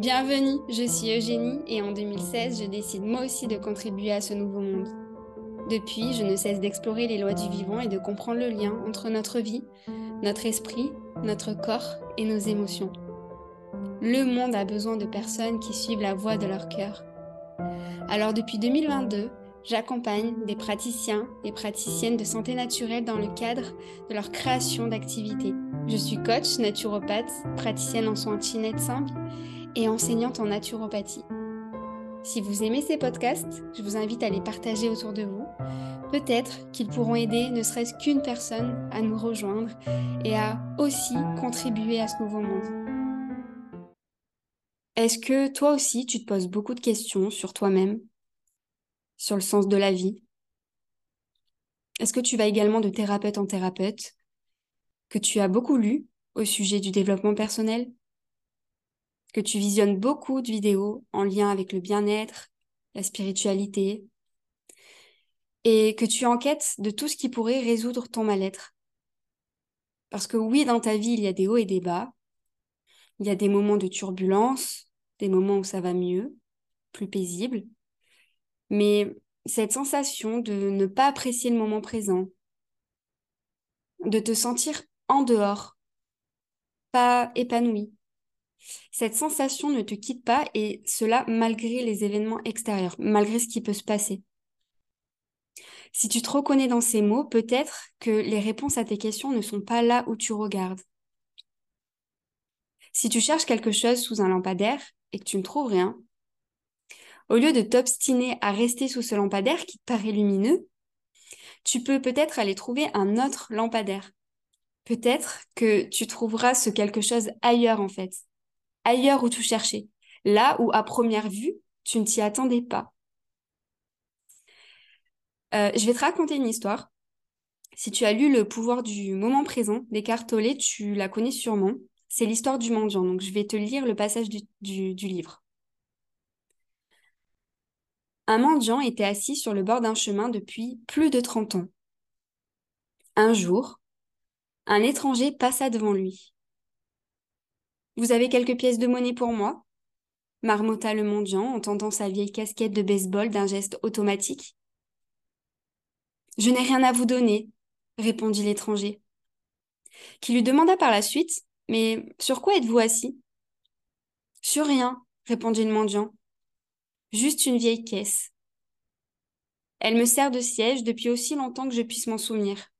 Bienvenue, je suis Eugénie et en 2016, je décide moi aussi de contribuer à ce nouveau monde. Depuis, je ne cesse d'explorer les lois du vivant et de comprendre le lien entre notre vie, notre esprit, notre corps et nos émotions. Le monde a besoin de personnes qui suivent la voie de leur cœur. Alors depuis 2022, j'accompagne des praticiens et praticiennes de santé naturelle dans le cadre de leur création d'activités. Je suis coach, naturopathe, praticienne en soins chinette simples et enseignante en naturopathie. Si vous aimez ces podcasts, je vous invite à les partager autour de vous. Peut-être qu'ils pourront aider ne serait-ce qu'une personne à nous rejoindre et à aussi contribuer à ce nouveau monde. Est-ce que toi aussi tu te poses beaucoup de questions sur toi-même, sur le sens de la vie? Est-ce que tu vas également de thérapeute en thérapeute? Que tu as beaucoup lu au sujet du développement personnel? Que tu visionnes beaucoup de vidéos en lien avec le bien-être, la spiritualité, et que tu enquêtes de tout ce qui pourrait résoudre ton mal-être. Parce que oui, dans ta vie, il y a des hauts et des bas, il y a des moments de turbulence, des moments où ça va mieux, plus paisible, mais cette sensation de ne pas apprécier le moment présent, de te sentir en dehors, pas épanoui, cette sensation ne te quitte pas et cela malgré les événements extérieurs, malgré ce qui peut se passer. Si tu te reconnais dans ces mots, peut-être que les réponses à tes questions ne sont pas là où tu regardes. Si tu cherches quelque chose sous un lampadaire et que tu ne trouves rien, au lieu de t'obstiner à rester sous ce lampadaire qui te paraît lumineux, tu peux peut-être aller trouver un autre lampadaire. Peut-être que tu trouveras ce quelque chose ailleurs en fait ailleurs où tu cherchais, là où à première vue, tu ne t'y attendais pas. Euh, je vais te raconter une histoire. Si tu as lu Le pouvoir du moment présent d'Eckhart Tolle, tu la connais sûrement. C'est l'histoire du mendiant. Donc, je vais te lire le passage du, du livre. Un mendiant était assis sur le bord d'un chemin depuis plus de 30 ans. Un jour, un étranger passa devant lui. Vous avez quelques pièces de monnaie pour moi marmotta le mendiant en tendant sa vieille casquette de baseball d'un geste automatique. Je n'ai rien à vous donner, répondit l'étranger, qui lui demanda par la suite Mais sur quoi êtes-vous assis? Sur rien, répondit le mendiant. Juste une vieille caisse. Elle me sert de siège depuis aussi longtemps que je puisse m'en souvenir.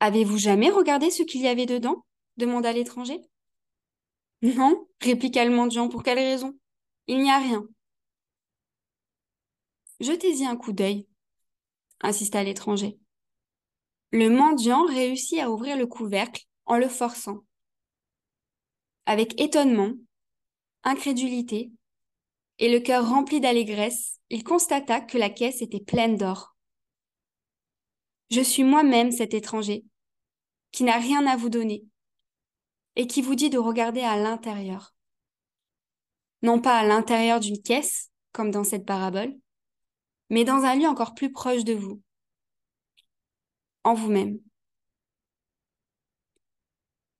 Avez-vous jamais regardé ce qu'il y avait dedans? Demanda l'étranger? Non, répliqua le mendiant. Pour quelle raison? Il n'y a rien. Jetez-y un coup d'œil, insista l'étranger. Le mendiant réussit à ouvrir le couvercle en le forçant. Avec étonnement, incrédulité et le cœur rempli d'allégresse, il constata que la caisse était pleine d'or. Je suis moi-même cet étranger, qui n'a rien à vous donner, et qui vous dit de regarder à l'intérieur. Non pas à l'intérieur d'une caisse, comme dans cette parabole, mais dans un lieu encore plus proche de vous, en vous-même.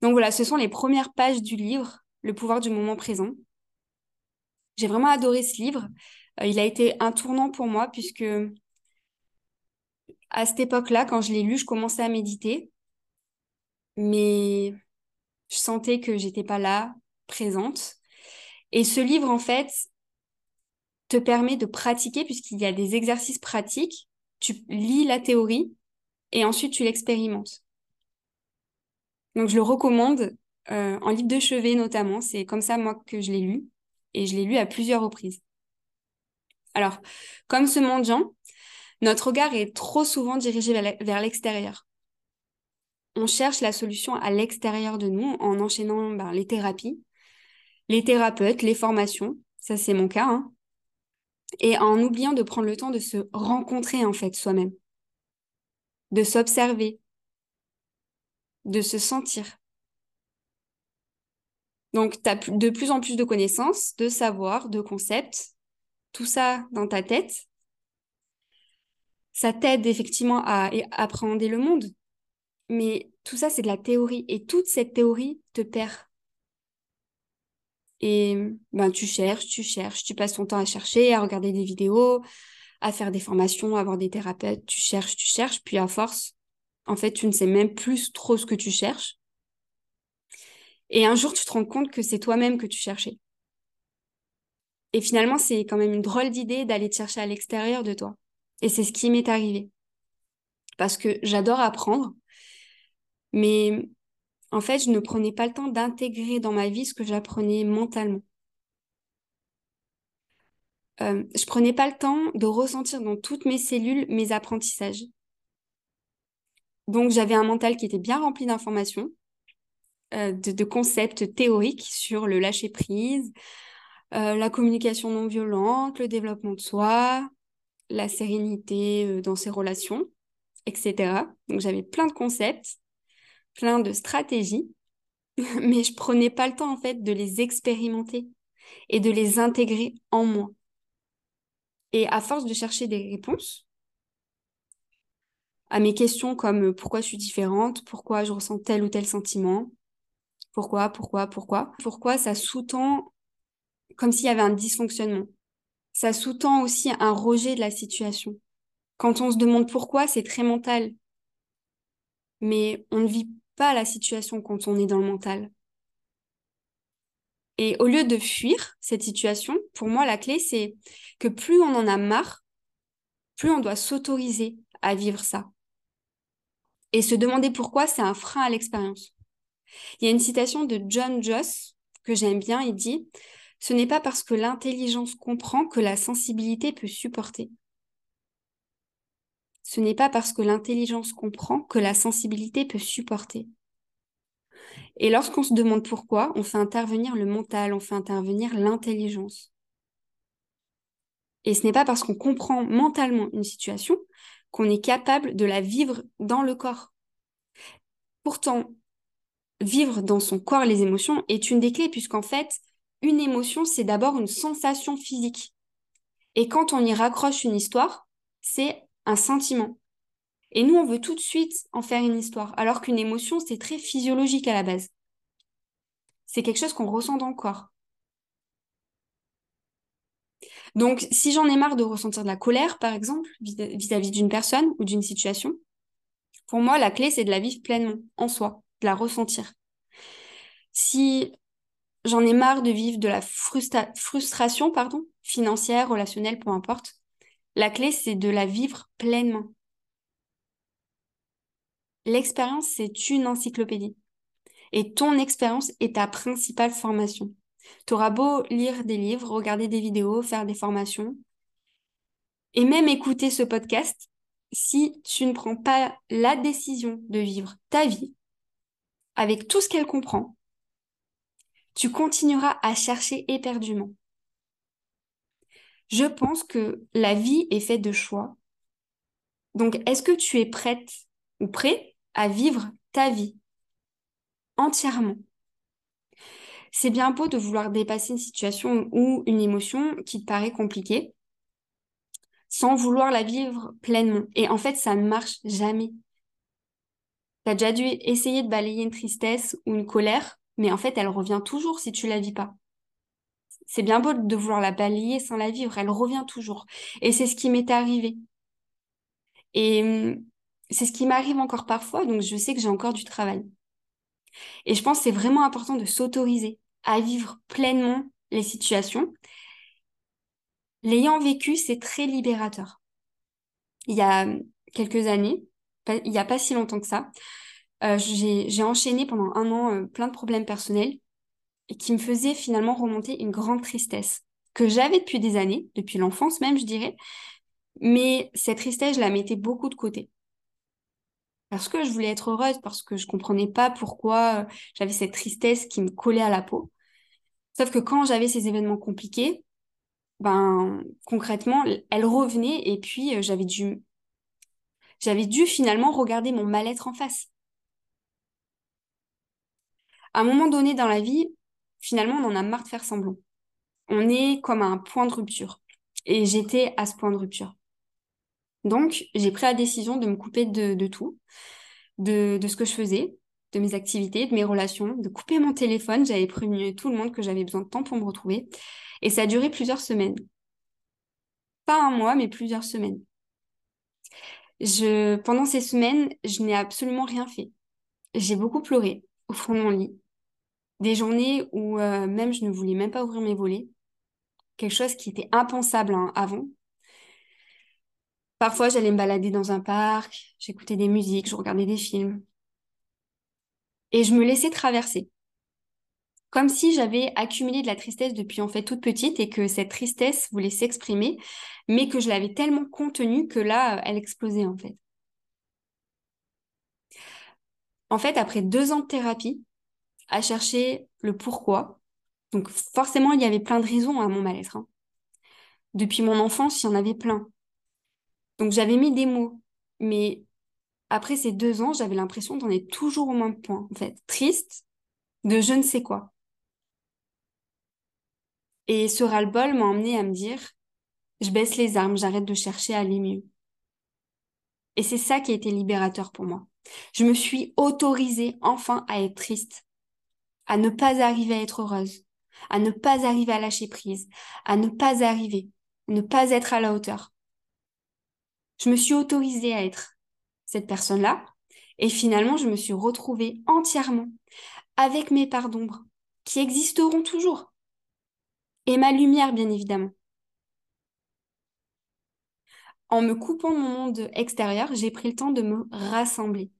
Donc voilà, ce sont les premières pages du livre, Le pouvoir du moment présent. J'ai vraiment adoré ce livre. Euh, il a été un tournant pour moi puisque à cette époque-là, quand je l'ai lu, je commençais à méditer. Mais je sentais que j'étais pas là, présente. Et ce livre, en fait, te permet de pratiquer puisqu'il y a des exercices pratiques. Tu lis la théorie et ensuite tu l'expérimentes. Donc je le recommande euh, en livre de chevet notamment. C'est comme ça moi que je l'ai lu et je l'ai lu à plusieurs reprises. Alors, comme ce mendiant, notre regard est trop souvent dirigé vers l'extérieur on cherche la solution à l'extérieur de nous en enchaînant ben, les thérapies, les thérapeutes, les formations, ça c'est mon cas, hein, et en oubliant de prendre le temps de se rencontrer en fait soi-même, de s'observer, de se sentir. Donc, tu as de plus en plus de connaissances, de savoir, de concepts, tout ça dans ta tête. Ça t'aide effectivement à appréhender le monde, mais tout ça, c'est de la théorie. Et toute cette théorie te perd. Et ben, tu cherches, tu cherches, tu passes ton temps à chercher, à regarder des vidéos, à faire des formations, à voir des thérapeutes, tu cherches, tu cherches, puis à force, en fait, tu ne sais même plus trop ce que tu cherches. Et un jour, tu te rends compte que c'est toi-même que tu cherchais. Et finalement, c'est quand même une drôle d'idée d'aller te chercher à l'extérieur de toi. Et c'est ce qui m'est arrivé. Parce que j'adore apprendre, mais en fait, je ne prenais pas le temps d'intégrer dans ma vie ce que j'apprenais mentalement. Euh, je prenais pas le temps de ressentir dans toutes mes cellules mes apprentissages. Donc j'avais un mental qui était bien rempli d'informations, euh, de, concepts théoriques sur le lâcher prise, euh, la communication non violente, le développement de soi, la sérénité euh, dans ses relations, etc. Donc j'avais plein de concepts, plein de stratégies, mais je prenais pas le temps en fait de les expérimenter et de les intégrer en moi. Et à force de chercher des réponses à mes questions comme euh, pourquoi je suis différente, pourquoi je ressens tel ou tel sentiment, pourquoi, pourquoi, pourquoi, pourquoi ça sous-tend comme s'il y avait un dysfonctionnement. Ça sous-tend aussi un rejet de la situation. Quand on se demande pourquoi, c'est très mental. Mais on ne vit pas la situation quand on est dans le mental. Et au lieu de fuir cette situation, pour moi, la clé, c'est que plus on en a marre, plus on doit s'autoriser à vivre ça. Et se demander pourquoi, c'est un frein à l'expérience. Il y a une citation de John Joss que j'aime bien, il dit Ce n'est pas parce que l'intelligence comprend que la sensibilité peut supporter. Ce n'est pas parce que l'intelligence comprend que la sensibilité peut supporter. Et lorsqu'on se demande pourquoi, on fait intervenir le mental, on fait intervenir l'intelligence. Et ce n'est pas parce qu'on comprend mentalement une situation qu'on est capable de la vivre dans le corps. Pourtant, vivre dans son corps les émotions est une des clés, puisqu'en fait, une émotion, c'est d'abord une sensation physique. Et quand on y raccroche une histoire, c'est un sentiment. Et nous, on veut tout de suite en faire une histoire, alors qu'une émotion, c'est très physiologique à la base. C'est quelque chose qu'on ressent dans le corps. Donc, si j'en ai marre de ressentir de la colère, par exemple, vis-à-vis d'une personne ou d'une situation, pour moi, la clé, c'est de la vivre pleinement, en soi, de la ressentir. Si j'en ai marre de vivre de la frustration pardon, financière, relationnelle, peu importe, la clé, c'est de la vivre pleinement. L'expérience, c'est une encyclopédie. Et ton expérience est ta principale formation. Tu auras beau lire des livres, regarder des vidéos, faire des formations, et même écouter ce podcast, si tu ne prends pas la décision de vivre ta vie avec tout ce qu'elle comprend, tu continueras à chercher éperdument. Je pense que la vie est faite de choix. Donc, est-ce que tu es prête ou prêt à vivre ta vie entièrement? C'est bien beau de vouloir dépasser une situation ou une émotion qui te paraît compliquée sans vouloir la vivre pleinement. Et en fait, ça ne marche jamais. Tu as déjà dû essayer de balayer une tristesse ou une colère, mais en fait, elle revient toujours si tu la vis pas. C'est bien beau de vouloir la balayer sans la vivre, elle revient toujours. Et c'est ce qui m'est arrivé. Et hum, c'est ce qui m'arrive encore parfois, donc je sais que j'ai encore du travail. Et je pense que c'est vraiment important de s'autoriser à vivre pleinement les situations. L'ayant vécu, c'est très libérateur. Il y a quelques années, il n'y a pas si longtemps que ça, euh, j'ai enchaîné pendant un an euh, plein de problèmes personnels et qui me faisaient finalement remonter une grande tristesse que j'avais depuis des années, depuis l'enfance même, je dirais. Mais cette tristesse, je la mettais beaucoup de côté parce que je voulais être heureuse, parce que je comprenais pas pourquoi euh, j'avais cette tristesse qui me collait à la peau. Sauf que quand j'avais ces événements compliqués, ben concrètement, elle revenait et puis euh, j'avais dû j'avais dû finalement regarder mon mal-être en face. À un moment donné dans la vie, finalement, on en a marre de faire semblant. On est comme à un point de rupture. Et j'étais à ce point de rupture. Donc, j'ai pris la décision de me couper de, tout, de, ce que je faisais, de mes activités, de mes relations, de couper mon téléphone. J'avais prévenu tout le monde que j'avais besoin de temps pour me retrouver. Et ça a duré plusieurs semaines. Pas un mois, mais plusieurs semaines. Pendant ces semaines, je n'ai absolument rien fait. J'ai beaucoup pleuré au fond de mon lit. Des journées où euh, même je ne voulais même pas ouvrir mes volets. Quelque chose qui était impensable hein, avant. Parfois, j'allais me balader dans un parc, j'écoutais des musiques, je regardais des films. Et je me laissais traverser. Comme si j'avais accumulé de la tristesse depuis en fait toute petite et que cette tristesse voulait s'exprimer, mais que je l'avais tellement contenue que là, elle explosait en fait. En fait, après deux ans de thérapie, à chercher le pourquoi, donc forcément, il y avait plein de raisons à mon mal-être. Hein. Depuis mon enfance, il y en avait plein. Donc j'avais mis des mots, mais après ces deux ans, j'avais l'impression d'en être toujours au même point, en fait, triste de je ne sais quoi. Et ce ras-le-bol m'a emmené à me dire, je baisse les armes, j'arrête de chercher à aller mieux. Et c'est ça qui a été libérateur pour moi. Je me suis autorisée enfin à être triste, à ne pas arriver à être heureuse, à ne pas arriver à lâcher prise, à ne pas arriver, ne pas être à la hauteur. Je me suis autorisée à être cette personne-là et finalement je me suis retrouvée entièrement avec mes parts d'ombre qui existeront toujours et ma lumière bien évidemment. En me coupant mon monde extérieur, j'ai pris le temps de me rassembler.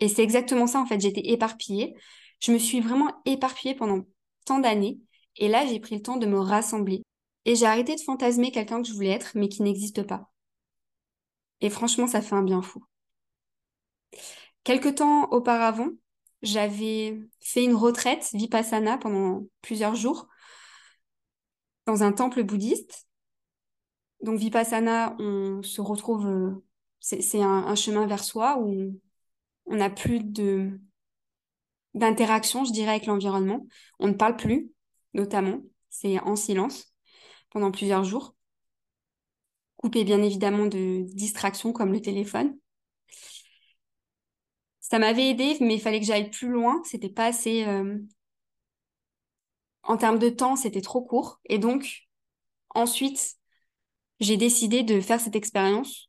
Et c'est exactement ça, en fait, j'étais éparpillée. Je me suis vraiment éparpillée pendant tant d'années. Et là, j'ai pris le temps de me rassembler. Et j'ai arrêté de fantasmer quelqu'un que je voulais être, mais qui n'existe pas. Et franchement, ça fait un bien fou. Quelque temps auparavant, j'avais fait une retraite vipassana pendant plusieurs jours dans un temple bouddhiste. Donc vipassana, on se retrouve, euh, c'est un, chemin vers soi où n'a plus de d'interaction, je dirais, avec l'environnement. On ne parle plus, notamment. C'est en silence pendant plusieurs jours. Coupé bien évidemment de distractions comme le téléphone. Ça m'avait aidé, mais il fallait que j'aille plus loin. C'était pas assez. Euh, en termes de temps, c'était trop court. Et donc, ensuite, j'ai décidé de faire cette expérience.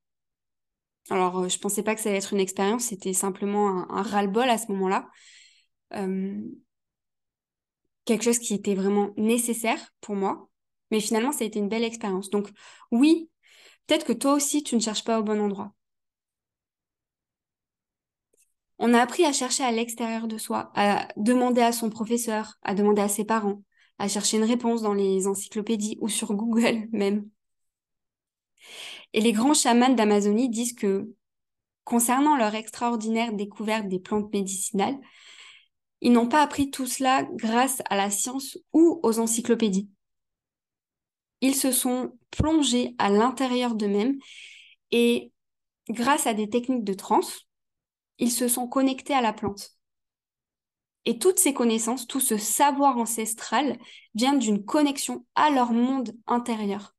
Alors, euh, je pensais pas que ça allait être une expérience, c'était simplement un, ras-le-bol à ce moment-là. Euh, quelque chose qui était vraiment nécessaire pour moi. Mais finalement, ça a été une belle expérience. Donc, oui, peut-être que toi aussi, tu ne cherches pas au bon endroit. On a appris à chercher à l'extérieur de soi, à demander à son professeur, à demander à ses parents, à chercher une réponse dans les encyclopédies ou sur Google même. Et les grands chamans d'Amazonie disent que, concernant leur extraordinaire découverte des plantes médicinales, ils n'ont pas appris tout cela grâce à la science ou aux encyclopédies. Ils se sont plongés à l'intérieur d'eux-mêmes et, grâce à des techniques de transe, ils se sont connectés à la plante. Et toutes ces connaissances, tout ce savoir ancestral vient d'une connexion à leur monde intérieur.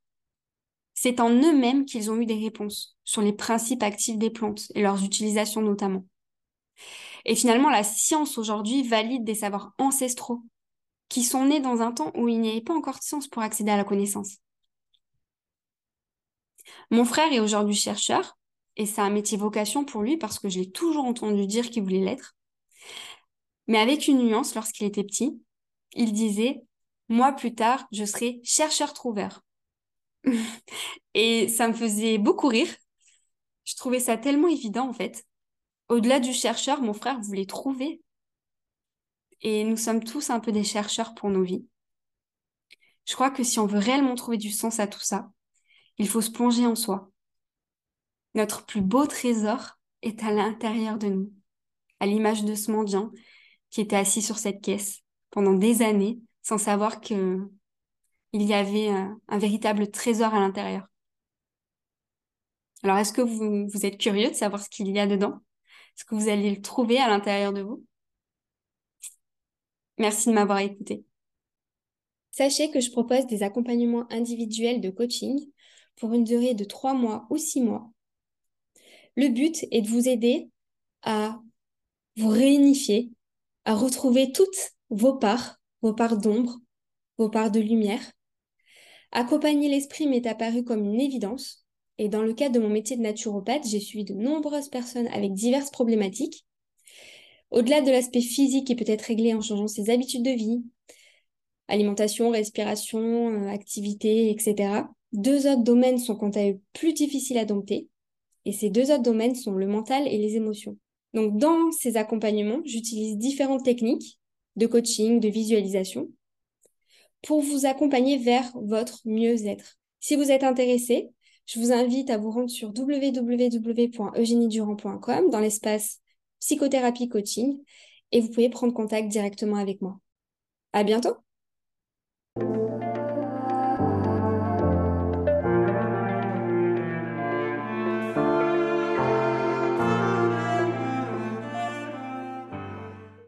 C'est en eux-mêmes qu'ils ont eu des réponses sur les principes actifs des plantes et leurs utilisations notamment. Et finalement, la science aujourd'hui valide des savoirs ancestraux qui sont nés dans un temps où il n'y avait pas encore de science pour accéder à la connaissance. Mon frère est aujourd'hui chercheur et c'est un métier vocation pour lui parce que je l'ai toujours entendu dire qu'il voulait l'être. Mais avec une nuance, lorsqu'il était petit, il disait Moi, plus tard, je serai chercheur-trouveur. et ça me faisait beaucoup rire. Je trouvais ça tellement évident, en fait. Au-delà du chercheur, mon frère voulait trouver. Et nous sommes tous un peu des chercheurs pour nos vies. Je crois que si on veut réellement trouver du sens à tout ça, il faut se plonger en soi. Notre plus beau trésor est à l'intérieur de nous, à l'image de ce mendiant qui était assis sur cette caisse pendant des années sans savoir que il y avait un, un véritable trésor à l'intérieur. Alors, est-ce que vous, vous êtes curieux de savoir ce qu'il y a dedans? Est-ce que vous allez le trouver à l'intérieur de vous? Merci de m'avoir écouté. Sachez que je propose des accompagnements individuels de coaching pour une durée de trois mois ou six mois. Le but est de vous aider à vous réunifier, à retrouver toutes vos parts, vos parts d'ombre, vos parts de lumière. Accompagner l'esprit m'est apparu comme une évidence, et dans le cadre de mon métier de naturopathe, j'ai suivi de nombreuses personnes avec diverses problématiques. Au-delà de l'aspect physique qui peut être réglé en changeant ses habitudes de vie, alimentation, respiration, euh, activité, etc., deux autres domaines sont quant à eux plus difficiles à dompter, et ces deux autres domaines sont le mental et les émotions. Donc dans ces accompagnements, j'utilise différentes techniques de coaching, de visualisation, pour vous accompagner vers votre mieux-être. Si vous êtes intéressé, je vous invite à vous rendre sur www.eugeniedurand.com dans l'espace psychothérapie coaching et vous pouvez prendre contact directement avec moi. À bientôt!